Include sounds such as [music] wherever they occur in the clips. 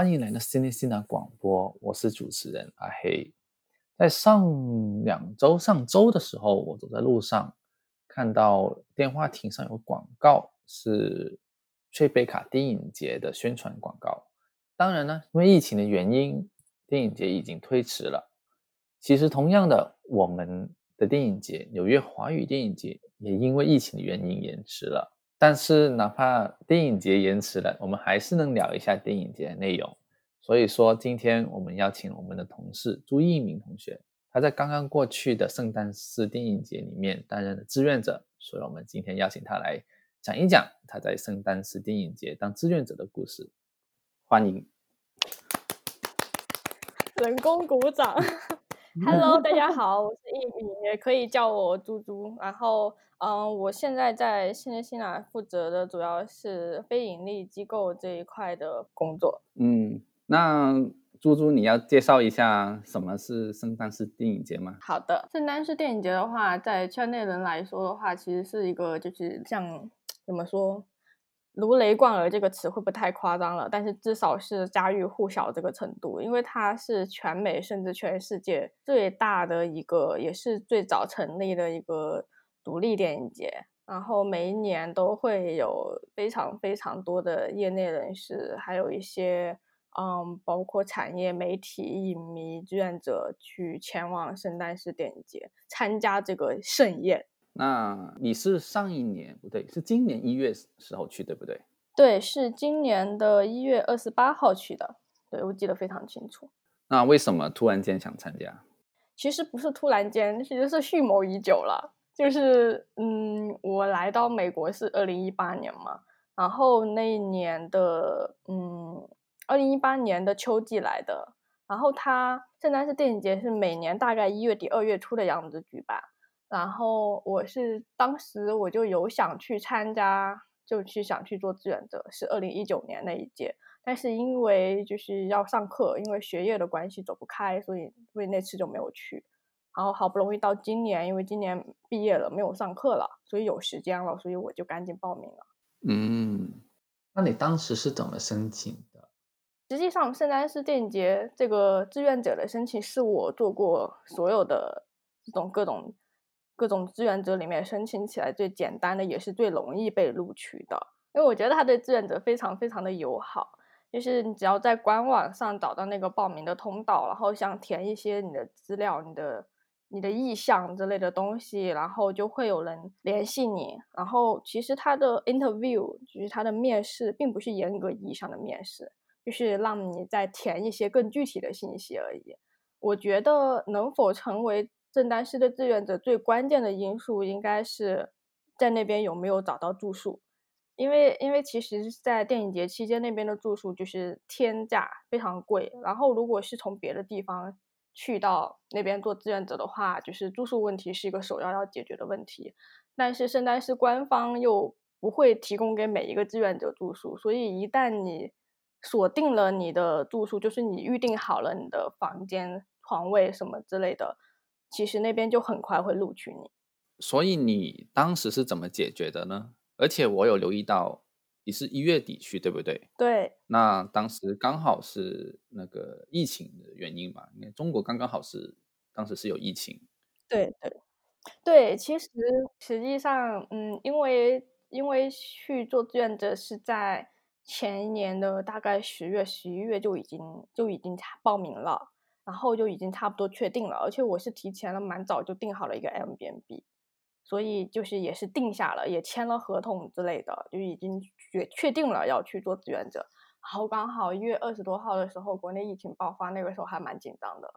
欢迎来到 Cine Cine 广播，我是主持人阿黑。在上两周、上周的时候，我走在路上，看到电话亭上有广告，是翠贝卡电影节的宣传广告。当然呢，因为疫情的原因，电影节已经推迟了。其实，同样的，我们的电影节——纽约华语电影节，也因为疫情的原因延迟了。但是，哪怕电影节延迟了，我们还是能聊一下电影节的内容。所以说，今天我们邀请我们的同事朱一鸣同学，他在刚刚过去的圣丹斯电影节里面担任了志愿者，所以我们今天邀请他来讲一讲他在圣丹斯电影节当志愿者的故事。欢迎，[laughs] 人工鼓掌。[laughs] Hello，大家好，我是一鸣，也可以叫我猪猪。然后，嗯，我现在在新日新南负责的主要是非盈利机构这一块的工作。嗯。那猪猪，你要介绍一下什么是圣诞式电影节吗？好的，圣诞式电影节的话，在圈内人来说的话，其实是一个就是像怎么说，如雷贯耳这个词会不会太夸张了？但是至少是家喻户晓这个程度，因为它是全美甚至全世界最大的一个，也是最早成立的一个独立电影节。然后每一年都会有非常非常多的业内人士，还有一些。嗯，包括产业、媒体、影迷、志愿者去前往圣诞市电影节参加这个盛宴。那你是上一年不对，是今年一月时候去，对不对？对，是今年的一月二十八号去的。对，我记得非常清楚。那为什么突然间想参加？其实不是突然间，其实是蓄谋已久了。就是，嗯，我来到美国是二零一八年嘛，然后那一年的，嗯。二零一八年的秋季来的，然后它圣诞是电影节是每年大概一月底二月初的样子举办，然后我是当时我就有想去参加，就去想去做志愿者，是二零一九年那一届，但是因为就是要上课，因为学业的关系走不开，所以所以那次就没有去，然后好不容易到今年，因为今年毕业了没有上课了，所以有时间了，所以我就赶紧报名了。嗯，那你当时是怎么申请？实际上，圣丹市电影节这个志愿者的申请是我做过所有的这种各种各种志愿者里面申请起来最简单的，也是最容易被录取的。因为我觉得他对志愿者非常非常的友好，就是你只要在官网上找到那个报名的通道，然后想填一些你的资料、你的你的意向之类的东西，然后就会有人联系你。然后其实他的 interview 就是他的面试，并不是严格意义上的面试。就是让你再填一些更具体的信息而已。我觉得能否成为正丹市的志愿者，最关键的因素应该是在那边有没有找到住宿。因为，因为其实，在电影节期间那边的住宿就是天价，非常贵。然后，如果是从别的地方去到那边做志愿者的话，就是住宿问题是一个首要要解决的问题。但是，圣丹斯官方又不会提供给每一个志愿者住宿，所以一旦你锁定了你的住宿，就是你预定好了你的房间、床位什么之类的，其实那边就很快会录取你。所以你当时是怎么解决的呢？而且我有留意到你是一月底去，对不对？对。那当时刚好是那个疫情的原因吧？因为中国刚刚好是当时是有疫情。对对对，其实实际上，嗯，因为因为去做志愿者是在。前一年的大概十月、十一月就已经就已经报名了，然后就已经差不多确定了，而且我是提前了蛮早就定好了一个 M B N B，所以就是也是定下了，也签了合同之类的，就已经确确定了要去做志愿者。然后刚好一月二十多号的时候，国内疫情爆发，那个时候还蛮紧张的，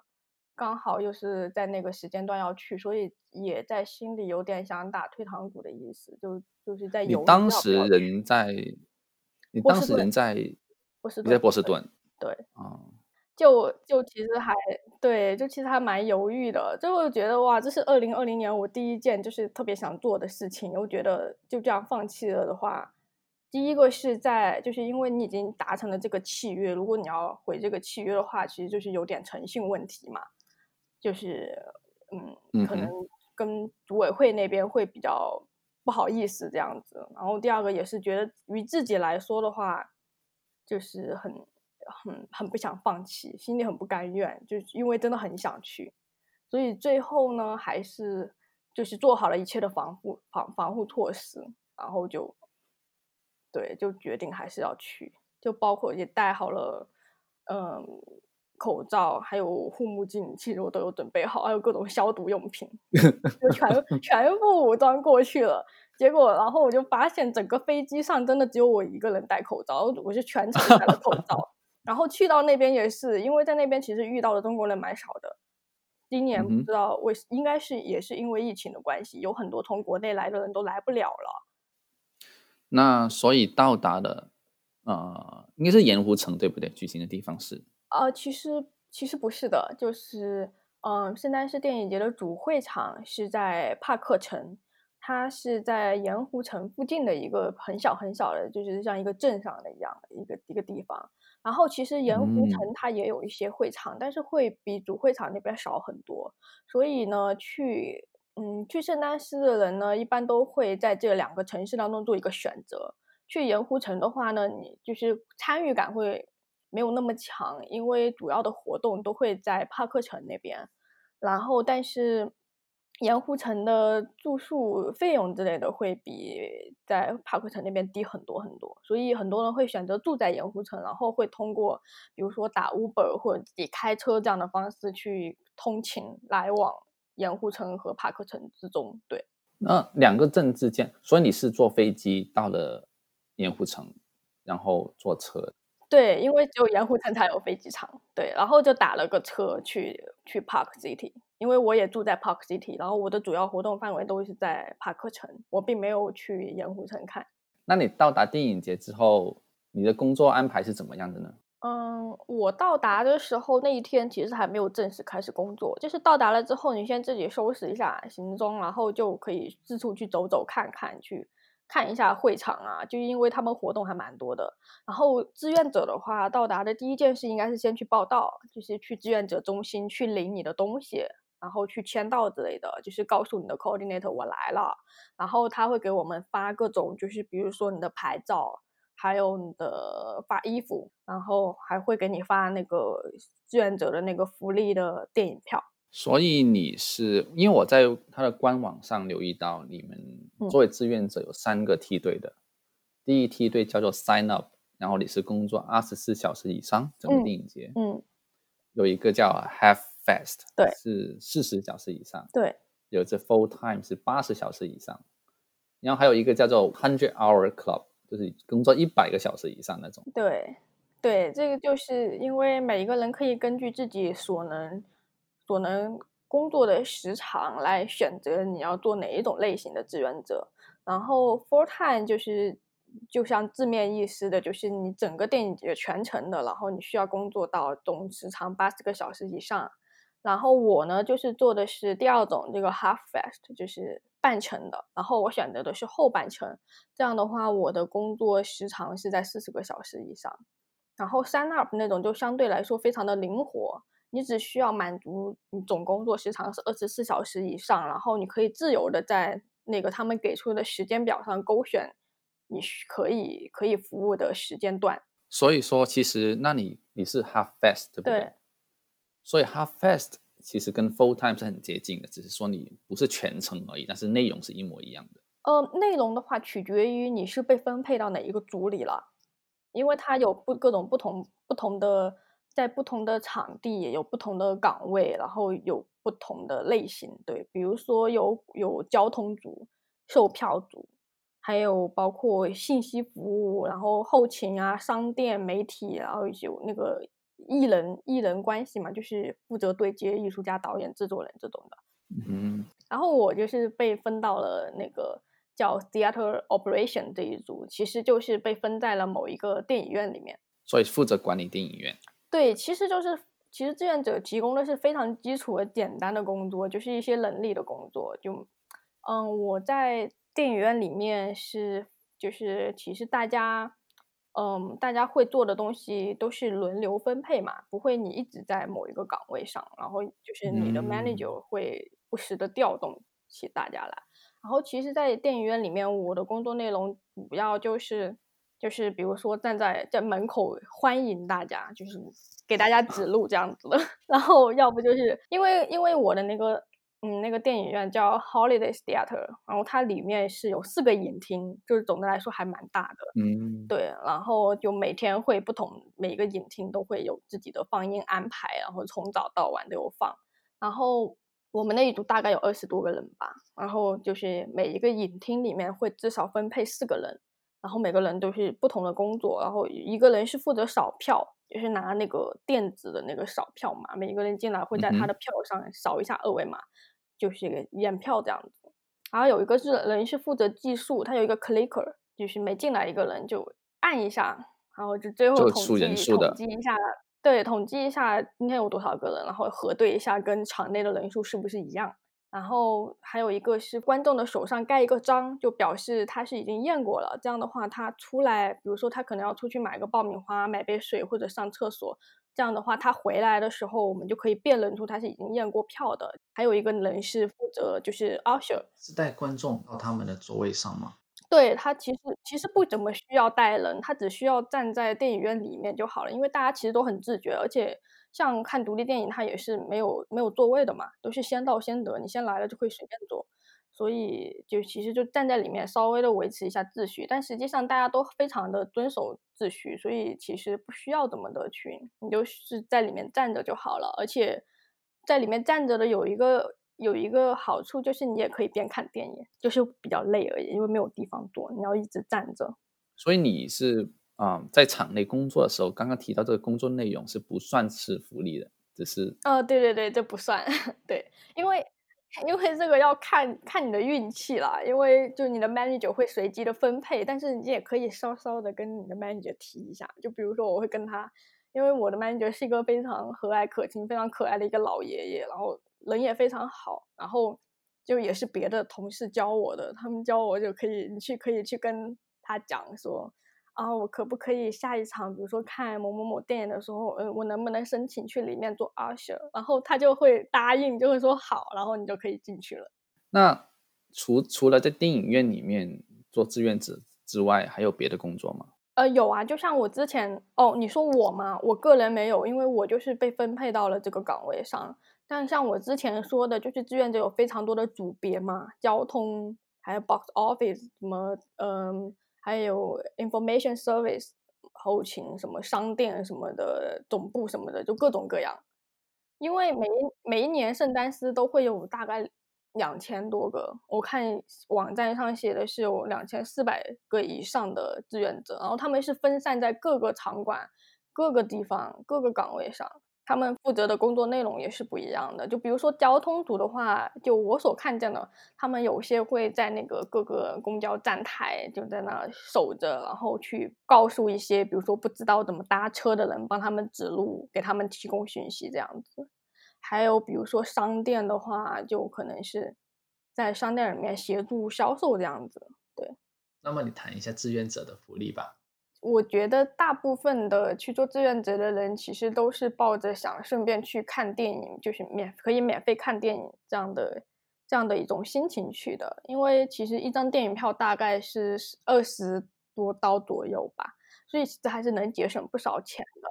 刚好又是在那个时间段要去，所以也在心里有点想打退堂鼓的意思，就就是在犹豫。当时人在。你当时人在，你在波士顿，对，啊，就就其实还对，就其实还蛮犹豫的，就觉得哇，这是二零二零年我第一件就是特别想做的事情，又觉得就这样放弃了的话，第一个是在就是因为你已经达成了这个契约，如果你要毁这个契约的话，其实就是有点诚信问题嘛，就是嗯，可能跟组委会那边会比较。不好意思，这样子。然后第二个也是觉得，于自己来说的话，就是很很很不想放弃，心里很不甘愿，就因为真的很想去，所以最后呢，还是就是做好了一切的防护防防护措施，然后就对，就决定还是要去，就包括也带好了，嗯。口罩还有护目镜，其实我都有准备好，还有各种消毒用品，[laughs] 就全全部武装过去了。结果，然后我就发现整个飞机上真的只有我一个人戴口罩，我就全程戴了口罩。然后去到那边也是，因为在那边其实遇到的中国人蛮少的。今年不知道为，应该是也是因为疫情的关系，有很多从国内来的人都来不了了。那所以到达的，呃，应该是盐湖城对不对？举行的地方是。呃，其实其实不是的，就是，嗯，圣诞市电影节的主会场是在帕克城，它是在盐湖城附近的一个很小很小的，就是像一个镇上的一样一个一个地方。然后其实盐湖城它也有一些会场，但是会比主会场那边少很多。所以呢，去，嗯，去圣丹斯的人呢，一般都会在这两个城市当中做一个选择。去盐湖城的话呢，你就是参与感会。没有那么强，因为主要的活动都会在帕克城那边，然后但是盐湖城的住宿费用之类的会比在帕克城那边低很多很多，所以很多人会选择住在盐湖城，然后会通过比如说打 Uber 或者自己开车这样的方式去通勤来往盐湖城和帕克城之中。对，那两个镇之间，所以你是坐飞机到了盐湖城，然后坐车。对，因为只有盐湖城才有飞机场，对，然后就打了个车去去 Park City，因为我也住在 Park City，然后我的主要活动范围都是在帕克城，我并没有去盐湖城看。那你到达电影节之后，你的工作安排是怎么样的呢？嗯，我到达的时候那一天其实还没有正式开始工作，就是到达了之后，你先自己收拾一下行踪，然后就可以四处去走走看看去。看一下会场啊，就因为他们活动还蛮多的。然后志愿者的话，到达的第一件事应该是先去报道，就是去志愿者中心去领你的东西，然后去签到之类的，就是告诉你的 coordinator 我来了。然后他会给我们发各种，就是比如说你的牌照，还有你的发衣服，然后还会给你发那个志愿者的那个福利的电影票。所以你是因为我在他的官网上留意到，你们作为志愿者有三个梯队的。第一梯队叫做 Sign Up，然后你是工作二十四小时以上整个电影节。嗯。有一个叫 Half Fast，对，是四十小时以上。对。有这 Full Time 是八十小时以上，然后还有一个叫做 Hundred Hour Club，就是工作一百个小时以上那种。对，对，这个就是因为每一个人可以根据自己所能。所能工作的时长来选择你要做哪一种类型的志愿者，然后 full time 就是就像字面意思的，就是你整个电影节全程的，然后你需要工作到总时长八十个小时以上。然后我呢，就是做的是第二种，这个 half fast，就是半程的。然后我选择的是后半程，这样的话，我的工作时长是在四十个小时以上。然后 sign up 那种就相对来说非常的灵活。你只需要满足你总工作时长是二十四小时以上，然后你可以自由的在那个他们给出的时间表上勾选你可以可以服务的时间段。所以说，其实那你你是 half fast 对不对？对。所以 half fast 其实跟 full time 是很接近的，只是说你不是全程而已，但是内容是一模一样的。呃，内容的话取决于你是被分配到哪一个组里了，因为它有不各种不同不同的。在不同的场地有不同的岗位，然后有不同的类型。对，比如说有有交通组、售票组，还有包括信息服务，然后后勤啊、商店、媒体，然后有那个艺人艺人关系嘛，就是负责对接艺术家、导演、制作人这种的。嗯。然后我就是被分到了那个叫 theater operation 这一组，其实就是被分在了某一个电影院里面，所以负责管理电影院。对，其实就是其实志愿者提供的是非常基础的简单的工作，就是一些能力的工作。就，嗯，我在电影院里面是，就是其实大家，嗯，大家会做的东西都是轮流分配嘛，不会你一直在某一个岗位上，然后就是你的 manager 会不时的调动起大家来。然后其实，在电影院里面，我的工作内容主要就是。就是比如说站在在门口欢迎大家，就是给大家指路这样子的。[laughs] 然后要不就是因为因为我的那个嗯那个电影院叫 Holiday Theater，然后它里面是有四个影厅，就是总的来说还蛮大的。嗯，对，然后就每天会不同，每个影厅都会有自己的放映安排，然后从早到晚都有放。然后我们那一组大概有二十多个人吧，然后就是每一个影厅里面会至少分配四个人。然后每个人都是不同的工作，然后一个人是负责扫票，就是拿那个电子的那个扫票码，每一个人进来会在他的票上扫一下二维码，就是验票这样子。然后有一个是人是负责计数，他有一个 clicker，就是每进来一个人就按一下，然后就最后统计统计一下，对，统计一下今天有多少个人，然后核对一下跟场内的人数是不是一样。然后还有一个是观众的手上盖一个章，就表示他是已经验过了。这样的话，他出来，比如说他可能要出去买个爆米花、买杯水或者上厕所，这样的话他回来的时候，我们就可以辨认出他是已经验过票的。还有一个人是负责就是 usher，是带观众到他们的座位上吗？对他其实其实不怎么需要带人，他只需要站在电影院里面就好了，因为大家其实都很自觉，而且。像看独立电影，他也是没有没有座位的嘛，都是先到先得，你先来了就可以随便坐，所以就其实就站在里面稍微的维持一下秩序，但实际上大家都非常的遵守秩序，所以其实不需要怎么的去，你就是在里面站着就好了，而且在里面站着的有一个有一个好处就是你也可以边看电影，就是比较累而已，因为没有地方坐，你要一直站着。所以你是。啊，在场内工作的时候，刚刚提到这个工作内容是不算是福利的，只是呃，对对对，这不算，[laughs] 对，因为因为这个要看看你的运气啦，因为就你的 manager 会随机的分配，但是你也可以稍稍的跟你的 manager 提一下，就比如说我会跟他，因为我的 manager 是一个非常和蔼可亲、非常可爱的一个老爷爷，然后人也非常好，然后就也是别的同事教我的，他们教我就可以，你去可以去跟他讲说。啊，我可不可以下一场，比如说看某某某电影的时候，嗯，我能不能申请去里面做 usher？然后他就会答应，就会说好，然后你就可以进去了。那除除了在电影院里面做志愿者之外，还有别的工作吗？呃，有啊，就像我之前哦，你说我嘛？我个人没有，因为我就是被分配到了这个岗位上。但像我之前说的，就是志愿者有非常多的组别嘛，交通，还有 box office，什么，嗯。还有 information service 后勤什么商店什么的总部什么的就各种各样，因为每每一年圣丹斯都会有大概两千多个，我看网站上写的是有两千四百个以上的志愿者，然后他们是分散在各个场馆、各个地方、各个岗位上。他们负责的工作内容也是不一样的，就比如说交通组的话，就我所看见的，他们有些会在那个各个公交站台就在那守着，然后去告诉一些比如说不知道怎么搭车的人，帮他们指路，给他们提供讯息这样子。还有比如说商店的话，就可能是在商店里面协助销售这样子。对，那么你谈一下志愿者的福利吧。我觉得大部分的去做志愿者的人，其实都是抱着想顺便去看电影，就是免可以免费看电影这样的这样的一种心情去的。因为其实一张电影票大概是二十多刀左右吧，所以其实还是能节省不少钱的。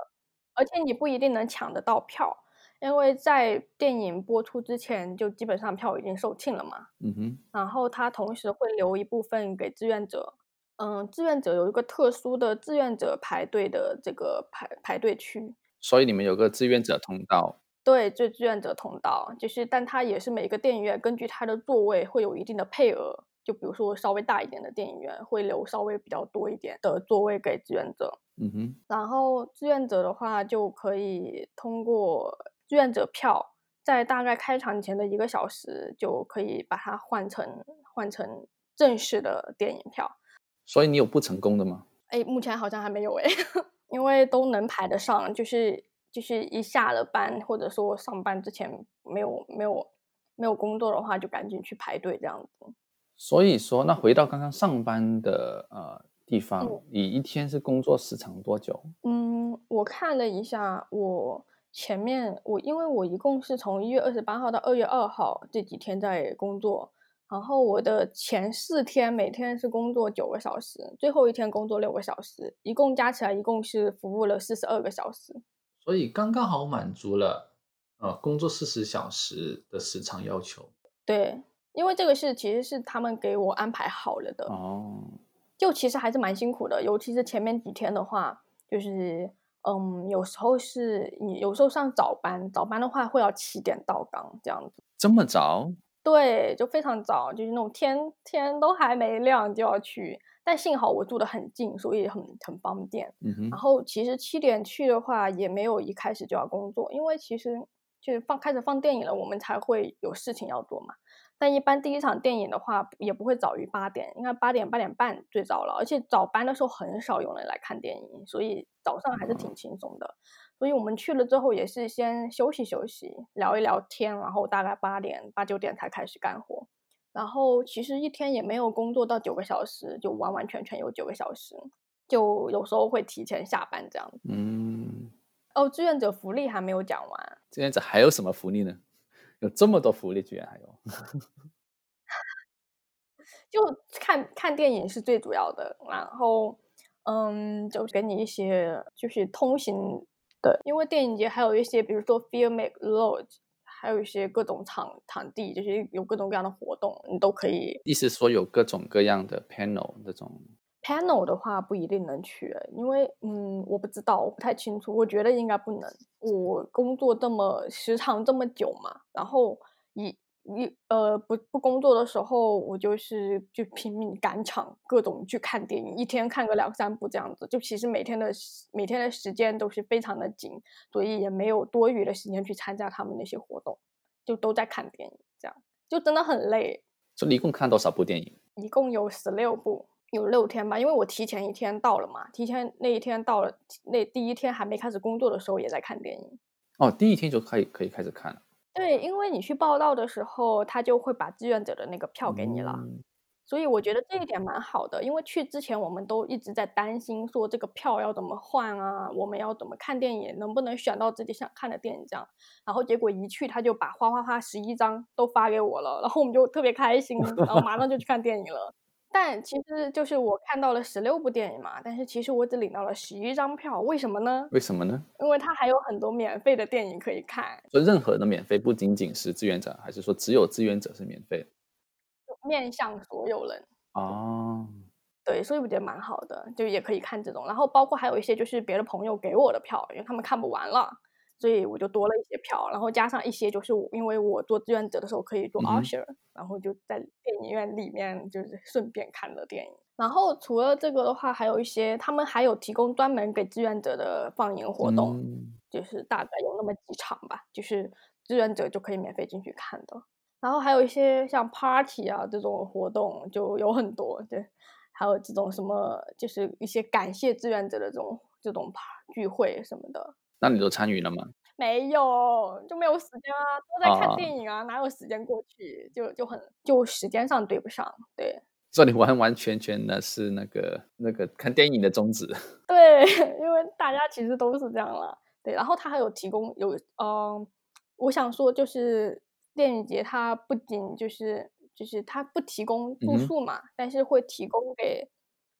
而且你不一定能抢得到票，因为在电影播出之前，就基本上票已经售罄了嘛。嗯哼。然后他同时会留一部分给志愿者。嗯，志愿者有一个特殊的志愿者排队的这个排排队区，所以你们有个志愿者通道。对，就志愿者通道就是，但它也是每个电影院根据它的座位会有一定的配额，就比如说稍微大一点的电影院会留稍微比较多一点的座位给志愿者。嗯哼。然后志愿者的话就可以通过志愿者票，在大概开场前的一个小时就可以把它换成换成正式的电影票。所以你有不成功的吗？哎，目前好像还没有哎，[laughs] 因为都能排得上，就是就是一下了班或者说上班之前没有没有没有工作的话，就赶紧去排队这样子。所以说，那回到刚刚上班的呃地方，你一天是工作时长多久？嗯，我看了一下，我前面我因为我一共是从一月二十八号到二月二号这几天在工作。然后我的前四天每天是工作九个小时，最后一天工作六个小时，一共加起来一共是服务了四十二个小时。所以刚刚好满足了呃工作四十小时的时长要求。对，因为这个是其实是他们给我安排好了的。哦，就其实还是蛮辛苦的，尤其是前面几天的话，就是嗯，有时候是你有时候上早班，早班的话会要七点到岗这样子。这么早？对，就非常早，就是那种天天都还没亮就要去。但幸好我住的很近，所以很很方便。嗯。然后其实七点去的话，也没有一开始就要工作，因为其实就是放开始放电影了，我们才会有事情要做嘛。但一般第一场电影的话，也不会早于八点，应该八点八点半最早了。而且早班的时候很少有人来看电影，所以早上还是挺轻松的。所以我们去了之后，也是先休息休息，聊一聊天，然后大概八点八九点才开始干活。然后其实一天也没有工作到九个小时，就完完全全有九个小时，就有时候会提前下班这样子。嗯。哦，志愿者福利还没有讲完。志愿者还有什么福利呢？有这么多福利，居然还有，[laughs] 就看看电影是最主要的，然后，嗯，就给你一些就是通行的，因为电影节还有一些，比如说 Filmic Lodge，还有一些各种场场地，就是有各种各样的活动，你都可以。意思说有各种各样的 panel 这种。panel 的话不一定能去，因为嗯，我不知道，我不太清楚。我觉得应该不能。我工作这么时长这么久嘛，然后一一呃不不工作的时候，我就是就拼命赶场，各种去看电影，一天看个两三部这样子。就其实每天的每天的时间都是非常的紧，所以也没有多余的时间去参加他们那些活动，就都在看电影，这样就真的很累。就一共看多少部电影？一共有十六部。有六天吧，因为我提前一天到了嘛，提前那一天到了，那第一天还没开始工作的时候也在看电影。哦，第一天就可以可以开始看了。对，因为你去报道的时候，他就会把志愿者的那个票给你了，所以我觉得这一点蛮好的。因为去之前我们都一直在担心说这个票要怎么换啊，我们要怎么看电影，能不能选到自己想看的电影这样。然后结果一去他就把哗哗哗十一张都发给我了，然后我们就特别开心，然后马上就去看电影了。但其实就是我看到了十六部电影嘛，但是其实我只领到了十一张票，为什么呢？为什么呢？因为它还有很多免费的电影可以看。就任何的免费，不仅仅是志愿者，还是说只有志愿者是免费？面向所有人。哦。对，所以我觉得蛮好的，就也可以看这种。然后包括还有一些就是别的朋友给我的票，因为他们看不完了。所以我就多了一些票，然后加上一些就是我，因为我做志愿者的时候可以做 usher，然后就在电影院里面就是顺便看了电影。然后除了这个的话，还有一些他们还有提供专门给志愿者的放映活动，就是大概有那么几场吧，就是志愿者就可以免费进去看的。然后还有一些像 party 啊这种活动就有很多，对，还有这种什么就是一些感谢志愿者的这种这种聚会什么的。那你都参与了吗？没有，就没有时间啊，都在看电影啊，哪有时间过去？就就很就时间上对不上，对。[laughs] 这里完完全全的是那个那个看电影的宗旨。[laughs] 对，[laughs] 因为大家其实都是这样了。对，然后他还有提供有嗯，我想说就是电影节它不仅就是就是它不提供住宿嘛，但是会提供给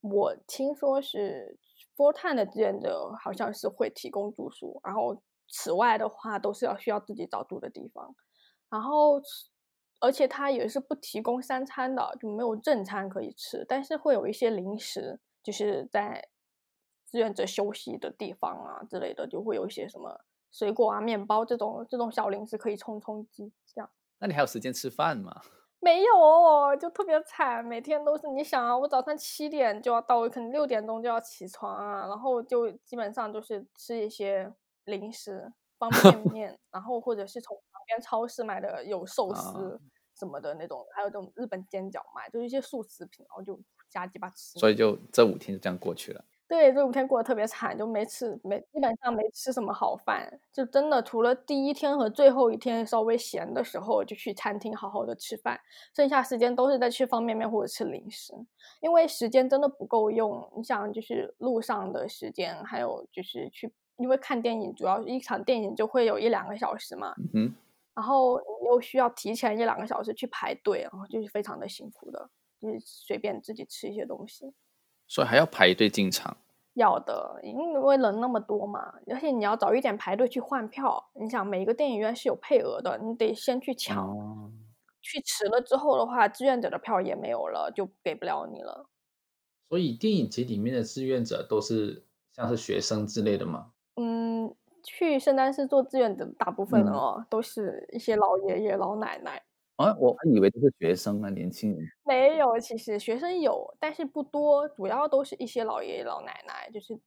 我听说是。波碳的志愿者好像是会提供住宿，然后此外的话都是要需要自己找住的地方，然后而且他也是不提供三餐的，就没有正餐可以吃，但是会有一些零食，就是在志愿者休息的地方啊之类的，就会有一些什么水果啊、面包这种这种小零食可以充充饥，这样。那你还有时间吃饭吗？没有，就特别惨，每天都是你想啊，我早上七点就要到，我可能六点钟就要起床啊，然后就基本上就是吃一些零食、方便 [laughs] 面，然后或者是从旁边超市买的有寿司什么的那种，还有这种日本煎饺嘛，就是一些速食品，然后就瞎鸡巴吃。所以就这五天就这样过去了。对，这五天过得特别惨，就没吃，没基本上没吃什么好饭，就真的除了第一天和最后一天稍微闲的时候，就去餐厅好好的吃饭，剩下时间都是在吃方便面或者吃零食，因为时间真的不够用。你想，就是路上的时间，还有就是去，因为看电影主要一场电影就会有一两个小时嘛，嗯，然后你又需要提前一两个小时去排队，然后就是非常的辛苦的，就是随便自己吃一些东西。所以还要排队进场。要的，因为人那么多嘛，而且你要早一点排队去换票。你想，每一个电影院是有配额的，你得先去抢。哦，去迟了之后的话，志愿者的票也没有了，就给不了你了。所以电影节里面的志愿者都是像是学生之类的吗？嗯，去圣诞市做志愿者的大部分人嗯哦，都是一些老爷爷老奶奶。啊，我还以为都是学生啊，年轻人。没有，其实学生有，但是不多，主要都是一些老爷爷老奶奶，就是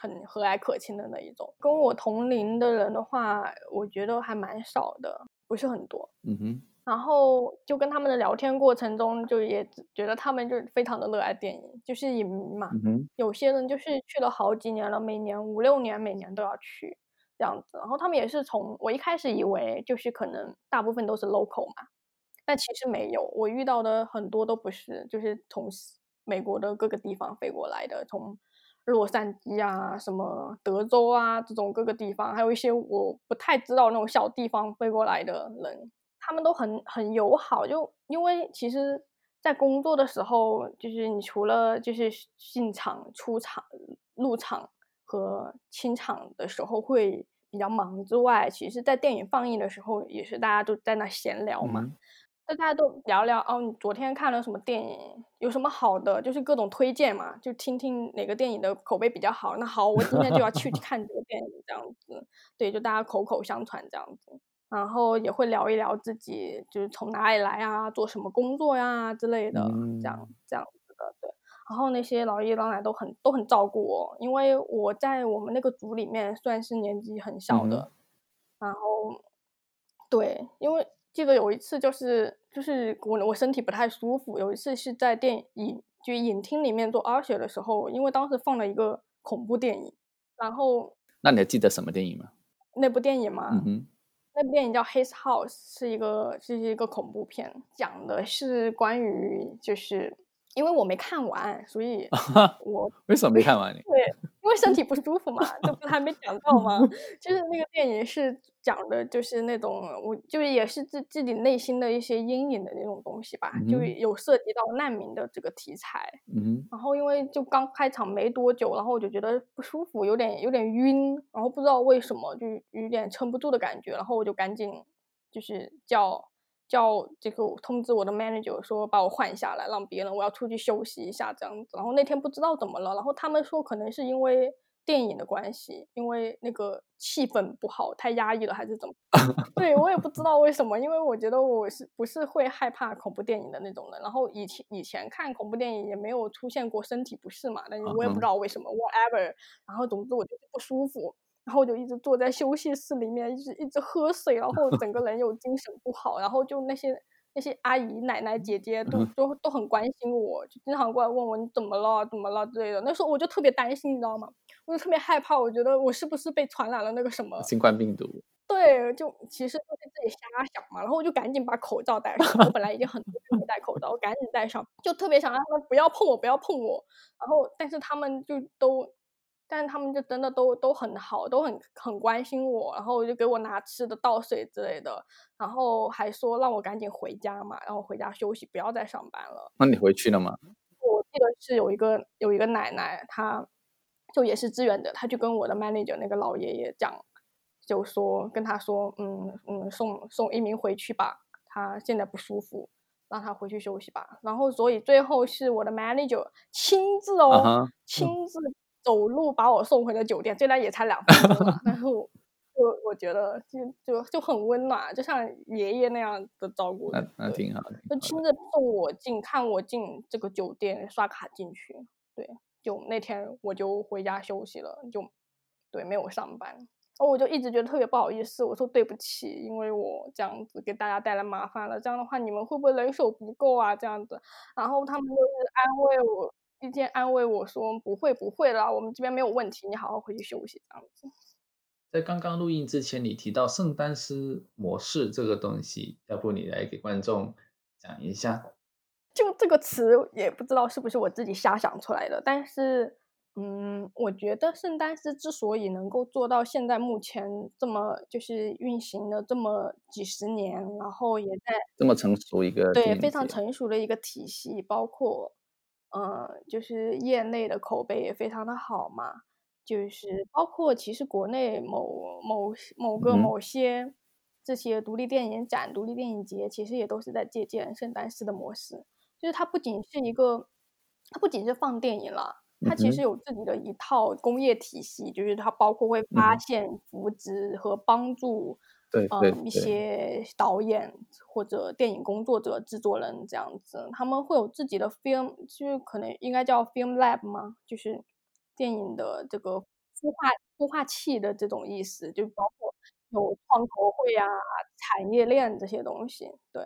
很和蔼可亲的那一种。跟我同龄的人的话，我觉得还蛮少的，不是很多。嗯哼，然后就跟他们的聊天过程中，就也觉得他们就非常的热爱电影，就是影迷嘛。嗯哼，有些人就是去了好几年了，每年五六年，每年都要去这样子。然后他们也是从我一开始以为就是可能大部分都是 local 嘛，但其实没有，我遇到的很多都不是，就是从美国的各个地方飞过来的，从洛杉矶啊、什么德州啊这种各个地方，还有一些我不太知道那种小地方飞过来的人，他们都很很友好，就因为其实。在工作的时候，就是你除了就是进场、出场、入场和清场的时候会比较忙之外，其实，在电影放映的时候，也是大家都在那闲聊嘛。大家都聊聊哦，你昨天看了什么电影？有什么好的？就是各种推荐嘛，就听听哪个电影的口碑比较好。那好，我今天就要去 [laughs] 看这个电影，这样子。对，就大家口口相传这样子。然后也会聊一聊自己就是从哪里来啊，做什么工作呀之类的，这样嗯这样子的。对，然后那些老爷爷老奶奶都很都很照顾我，因为我在我们那个组里面算是年纪很小嗯的。然后，对，因为记得有一次就是就是我我身体不太舒服，有一次是在电影就影厅里面做 usher 的时候，因为当时放了一个恐怖电影，然后那你还记得什么电影吗？那部电影吗，嗯哼，那部电影叫《His House》，是一个是一个恐怖片，讲的是关于就是因为我没看完，所以 [laughs] 我为什么没看完你？对，因为身体不舒服嘛，这不是还没讲到吗？[laughs] 就是那个电影是讲的，就是那种我就是也是自自己内心的一些阴影的那种东西吧，就有涉及到难民的这个题材。嗯哼，然后因为就刚开场没多久，然后我就觉得不舒服，有点有点晕，然后不知道为什么就有点撑不住的感觉，然后我就赶紧就是叫叫这个通知我的 manager 说把我换下来，让别人我要出去休息一下这样子。然后那天不知道怎么了，然后他们说可能是因为电影的关系，因为那个气氛不好，太压抑了还是怎么？[laughs] 对我也不知道为什么，因为我觉得我是不是会害怕恐怖电影的那种人。然后以前以前看恐怖电影也没有出现过身体不适嘛，但是我也不知道为什么、whatever。然后总之我就是不舒服，然后我就一直坐在休息室里面，一直一直喝水，然后整个人又精神不好，然后就那些。那些阿姨、奶奶、姐姐都都都很关心我，就经常过来问我你怎么了、怎么了之类的。那时候我就特别担心，你知道吗？我就特别害怕，我觉得我是不是被传染了那个什么新冠病毒。[laughs] 对，就其实都是自己瞎想嘛，然后我就赶紧把口罩戴上。我本来已经很多天没戴口罩，我赶紧戴上，就特别想让他们不要碰我，不要碰我。然后，但是他们就都，但是他们就真的都都很好，都很很关心我，然后就给我拿吃的、倒水之类的，然后还说让我赶紧回家嘛，让我回家休息，不要再上班了。那你回去了吗？我记得是有一个有一个奶奶，她就也是志愿者，她就跟我的 manager 那个老爷爷讲，就说跟他说，嗯嗯，送送一鸣回去吧，他现在不舒服，让他回去休息吧。然后所以最后是我的 manager 亲自哦，亲自走路把我送回了酒店，虽然也才两分钟嘛，但是我。就我觉得就就就很温暖，就像爷爷那样的照顾那。那挺好的。就亲自送我进，看我进这个酒店，刷卡进去。对，就那天我就回家休息了，就对没有上班。然后我就一直觉得特别不好意思，我说对不起，因为我这样子给大家带来麻烦了。这样的话，你们会不会人手不够啊？这样子，然后他们就是安慰我，一边安慰我说不会不会啦，我们这边没有问题，你好好回去休息这样子。在刚刚录音之前，你提到圣丹斯模式这个东西，要不你来给观众讲一下？就这个词也不知道是不是我自己瞎想出来的，但是嗯，我觉得圣丹斯之所以能够做到现在目前这么就是运行了这么几十年，然后也在这么成熟一个对非常成熟的一个体系，包括呃，就是业内的口碑也非常的好嘛。就是包括其实国内某某某个某些这些独立电影展、独立电影节，其实也都是在借鉴圣丹斯的模式。就是它不仅是一个，它不仅是放电影了，它其实有自己的一套工业体系。就是它包括会发现、扶植和帮助，对嗯，一些导演或者电影工作者、制作人这样子，他们会有自己的 film，就是可能应该叫 film lab 吗？就是。电影的这个孵化孵化器的这种意思，就包括有创投会啊、产业链这些东西。对，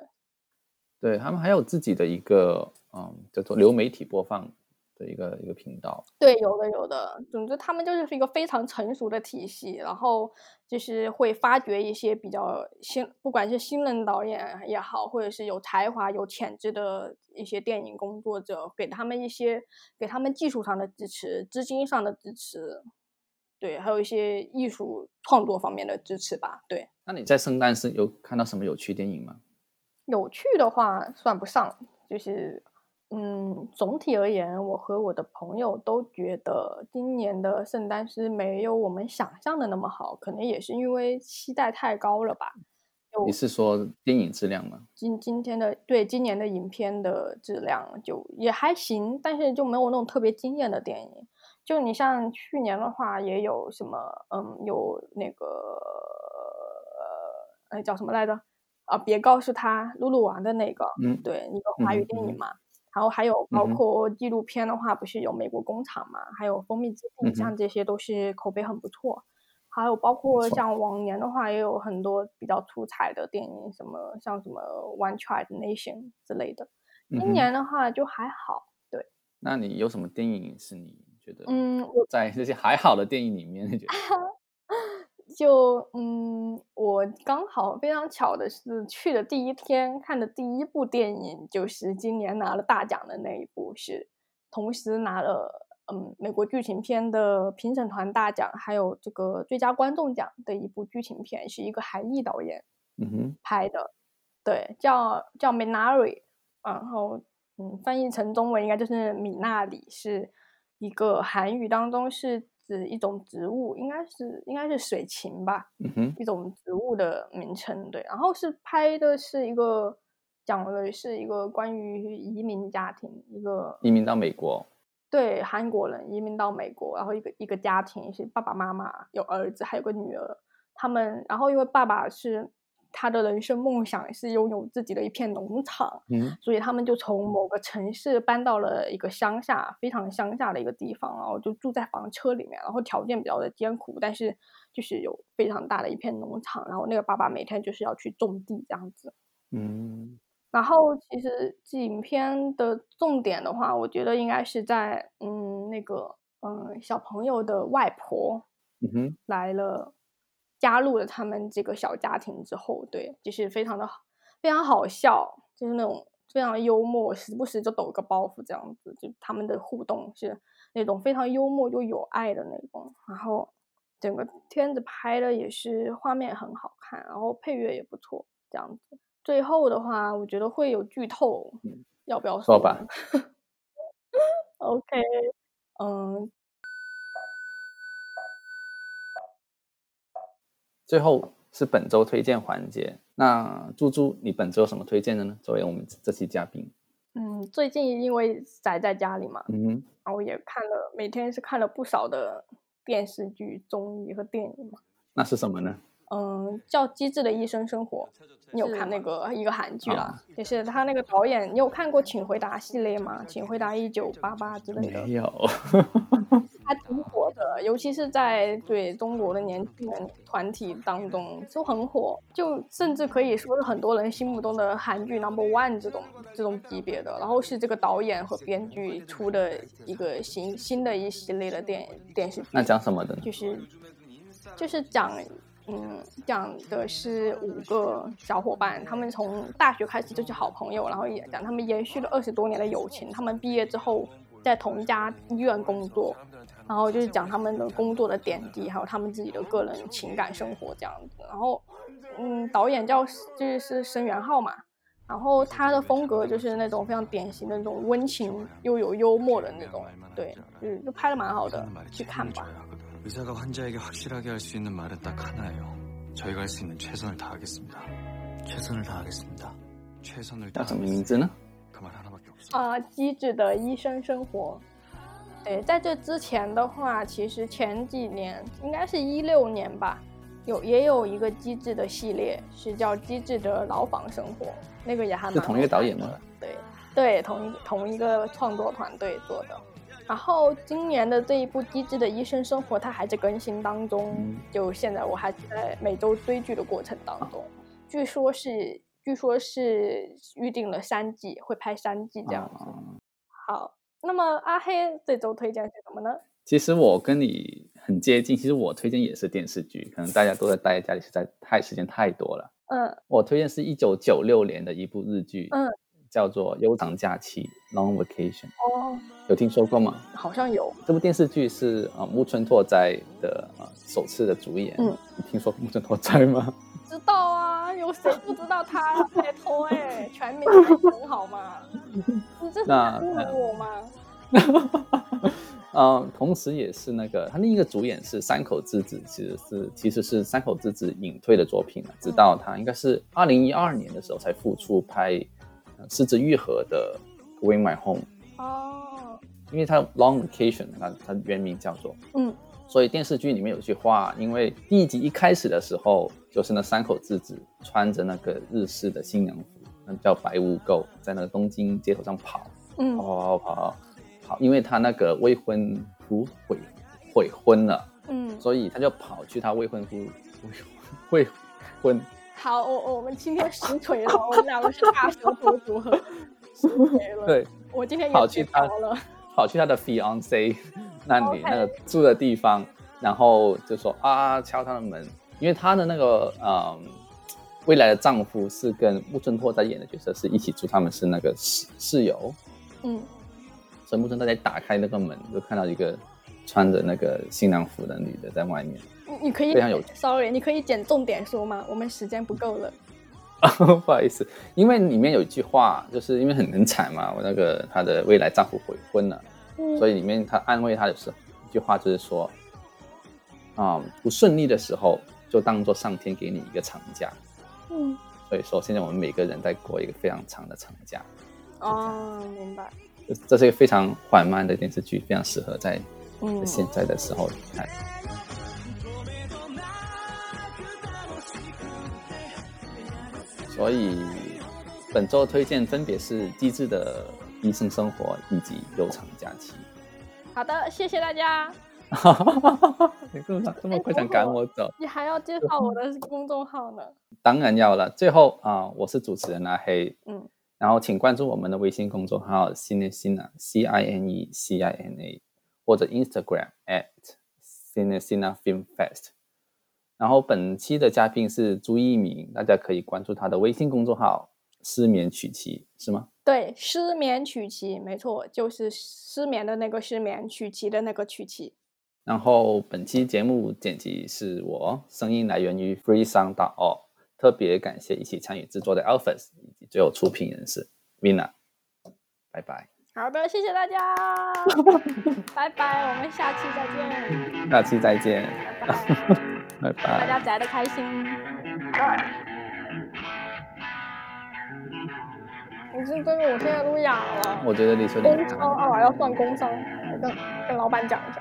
对他们还有自己的一个嗯，叫做流媒体播放。的一个一个频道，对，有的有的，总之他们就是一个非常成熟的体系，然后就是会发掘一些比较新，不管是新人导演也好，或者是有才华、有潜质的一些电影工作者，给他们一些给他们技术上的支持、资金上的支持，对，还有一些艺术创作方面的支持吧。对，那你在圣诞是有看到什么有趣电影吗？有趣的话算不上，就是。嗯，总体而言，我和我的朋友都觉得今年的圣诞是没有我们想象的那么好，可能也是因为期待太高了吧。你是说电影质量吗？今今天的对今年的影片的质量就也还行，但是就没有那种特别惊艳的电影。就你像去年的话，也有什么，嗯，有那个呃，哎叫什么来着？啊，别告诉他露露玩的那个，嗯，对，一个华语电影嘛。然后还有包括纪录片的话，不是有美国工厂嘛？还有《蜂蜜之地》，像这些都是口碑很不错。还有包括像往年的话，也有很多比较出彩的电影，什么像什么《One Child Nation》之类的。今年的话就还好。对。那你有什么电影是你觉得？嗯，在这些还好的电影里面，你觉得？就嗯，我刚好非常巧的是去的第一天看的第一部电影，就是今年拿了大奖的那一部，是同时拿了嗯美国剧情片的评审团大奖，还有这个最佳观众奖的一部剧情片，是一个韩裔导演嗯哼拍的，对，叫叫 Minari，然后嗯翻译成中文应该就是米纳里，是一个韩语当中是。是一种植物，应该是应该是水芹吧，一种植物的名称，对。然后是拍的是一个讲的是一个关于移民家庭，一个移民到美国，对，韩国人移民到美国，然后一个一个家庭是爸爸妈妈有儿子，还有个女儿，他们，然后因为爸爸是。他的人生梦想是拥有自己的一片农场，嗯，所以他们就从某个城市搬到了一个乡下，非常乡下的一个地方，然后就住在房车里面，然后条件比较的艰苦，但是就是有非常大的一片农场，然后那个爸爸每天就是要去种地这样子，嗯，然后其实影片的重点的话，我觉得应该是在嗯那个嗯小朋友的外婆，嗯哼，来了。加入了他们这个小家庭之后，对，就是非常的非常好笑，就是那种非常幽默，时不时就抖个包袱这样子，就他们的互动是那种非常幽默又有爱的那种，然后整个片子拍的也是画面很好看，然后配乐也不错，这样子。最后的话，我觉得会有剧透，要不要说吧？[laughs] OK，嗯。最后是本周推荐环节，那猪猪，你本周有什么推荐的呢？作为我们这期嘉宾，嗯，最近因为宅在家里嘛，嗯，然后也看了，每天是看了不少的电视剧、综艺和电影嘛。那是什么呢？嗯，叫《机智的医生生活》，你有看那个一个韩剧啦？就是他那个导演，你有看过《请回答》系列吗？《请回答一九八八》之类的？没有。[laughs] 尤其是在对中国的年轻人团体当中就很火，就甚至可以说是很多人心目中的韩剧 number one 这种这种级别的。然后是这个导演和编剧出的一个新新的一系列的电电视剧。那讲什么的？就是就是讲。嗯，讲的是五个小伙伴，他们从大学开始就是好朋友，然后也讲他们延续了二十多年的友情。他们毕业之后在同一家医院工作，然后就是讲他们的工作的点滴，还有他们自己的个人情感生活这样子。然后，嗯，导演叫就是申源浩嘛。然后他的风格就是那种非常典型的那种温情又有幽默的那种。对，嗯，拍的蛮好的，去看吧。医生给患者一句，最能说的，就是“我们一定会尽全力的”。什么名字呢？啊，机智的医生生活。对，在这之前的话，其实前几年应该是一六年吧，有也有一个机智的系列，是叫《机智的牢房生活》，那个也还蛮是同一个导演吗？对对，同一同一个创作团队做的。然后今年的这一部《机智的医生生活》，它还在更新当中，嗯就现在我还在每周追剧的过程当中。据说是，据说是预定了三季，会拍三季这样子。啊好，那么阿黑这周推荐是什么呢？其实我跟你很接近，其实我推荐也是电视剧，可能大家都在待在家里，实在太时间太多了。嗯我推荐是一九九六年的一部日剧，嗯，叫做《悠长假期》（Long Vacation），哦，有听说过吗？好像有，这部电视剧是呃木村拓哉的呃首次的主演。嗯，你听说木村拓哉吗？知道啊，有谁不知道他啊？拜托哎，全民才能好吗？[laughs] 那我吗？呃，[laughs] 同时也是那个他另一个主演是山口智子，其实是其实是山口智子隐退的作品了，直到他应该是二零一二年的时候才复出拍呃《失之愈合》的《Going My Home》，哦，因为他 Long Vacation，他他原名叫做，嗯。所以电视剧里面有句话，因为第一集一开始的时候，就是那山口智子穿着那个日式的新娘服，那叫白污垢，在那个东京街头上跑，嗯跑跑跑跑跑，因为他那个未婚夫悔悔婚了，嗯，所以他就跑去他未婚夫未未婚，好，我我们今天实锤了，我们两个是大舌头组合，实锤了。对，我今天也跑去他。跑去他的 fiance [laughs] 那里那个住的地方，然后就说啊敲他的门，因为他的那个嗯未来的丈夫是跟木村拓哉演的角色是一起住，他们是那个室室友，嗯，所以木村拓哉打开那个门就看到一个穿着那个新郎服的女的在外面，你你可以非常有趣，sorry，你可以捡重点说吗？我们时间不够了。[laughs] 不好意思，因为里面有一句话，就是因为很很惨嘛，我那个她的未来丈夫悔婚了。嗯所以里面她安慰她的时候，一句话就是说，啊、不顺利的时候就当做上天给你一个长假。嗯，所以说，现在我们每个人在过一个非常长的长假，哦，明白。这这是一个非常缓慢的电视剧，非常适合在嗯，现在的时候看。所以本周推荐分别是《机智的医生生活》以及《悠长假期》。好的，谢谢大家。[laughs] 你这么这么快想赶我走？你还要介绍我的公众号呢？当然要了。最后啊、我是主持人阿黑，嗯，然后请关注我们的微信公众号 cinecina” c i n e c i n a，或者 Instagram at cinecina Film Fest。然后本期的嘉宾是朱一鸣，大家可以关注他的微信公众号“失眠曲奇”，是吗？对，失眠曲奇，没错，就是失眠的那个失眠，曲奇的那个曲奇。然后本期节目剪辑是我，声音来源于 FreeSound.org，特别感谢一起参与制作的 Alphas 以及最后出品人士 Vina，拜拜，好的，谢谢大家，[laughs] 拜拜，我们下期再见，下期再见，拜拜，拜拜。大家宅的开心。我是真的，我现在都哑了。我觉得你说的工伤啊，要算工伤，我跟跟老板讲一下。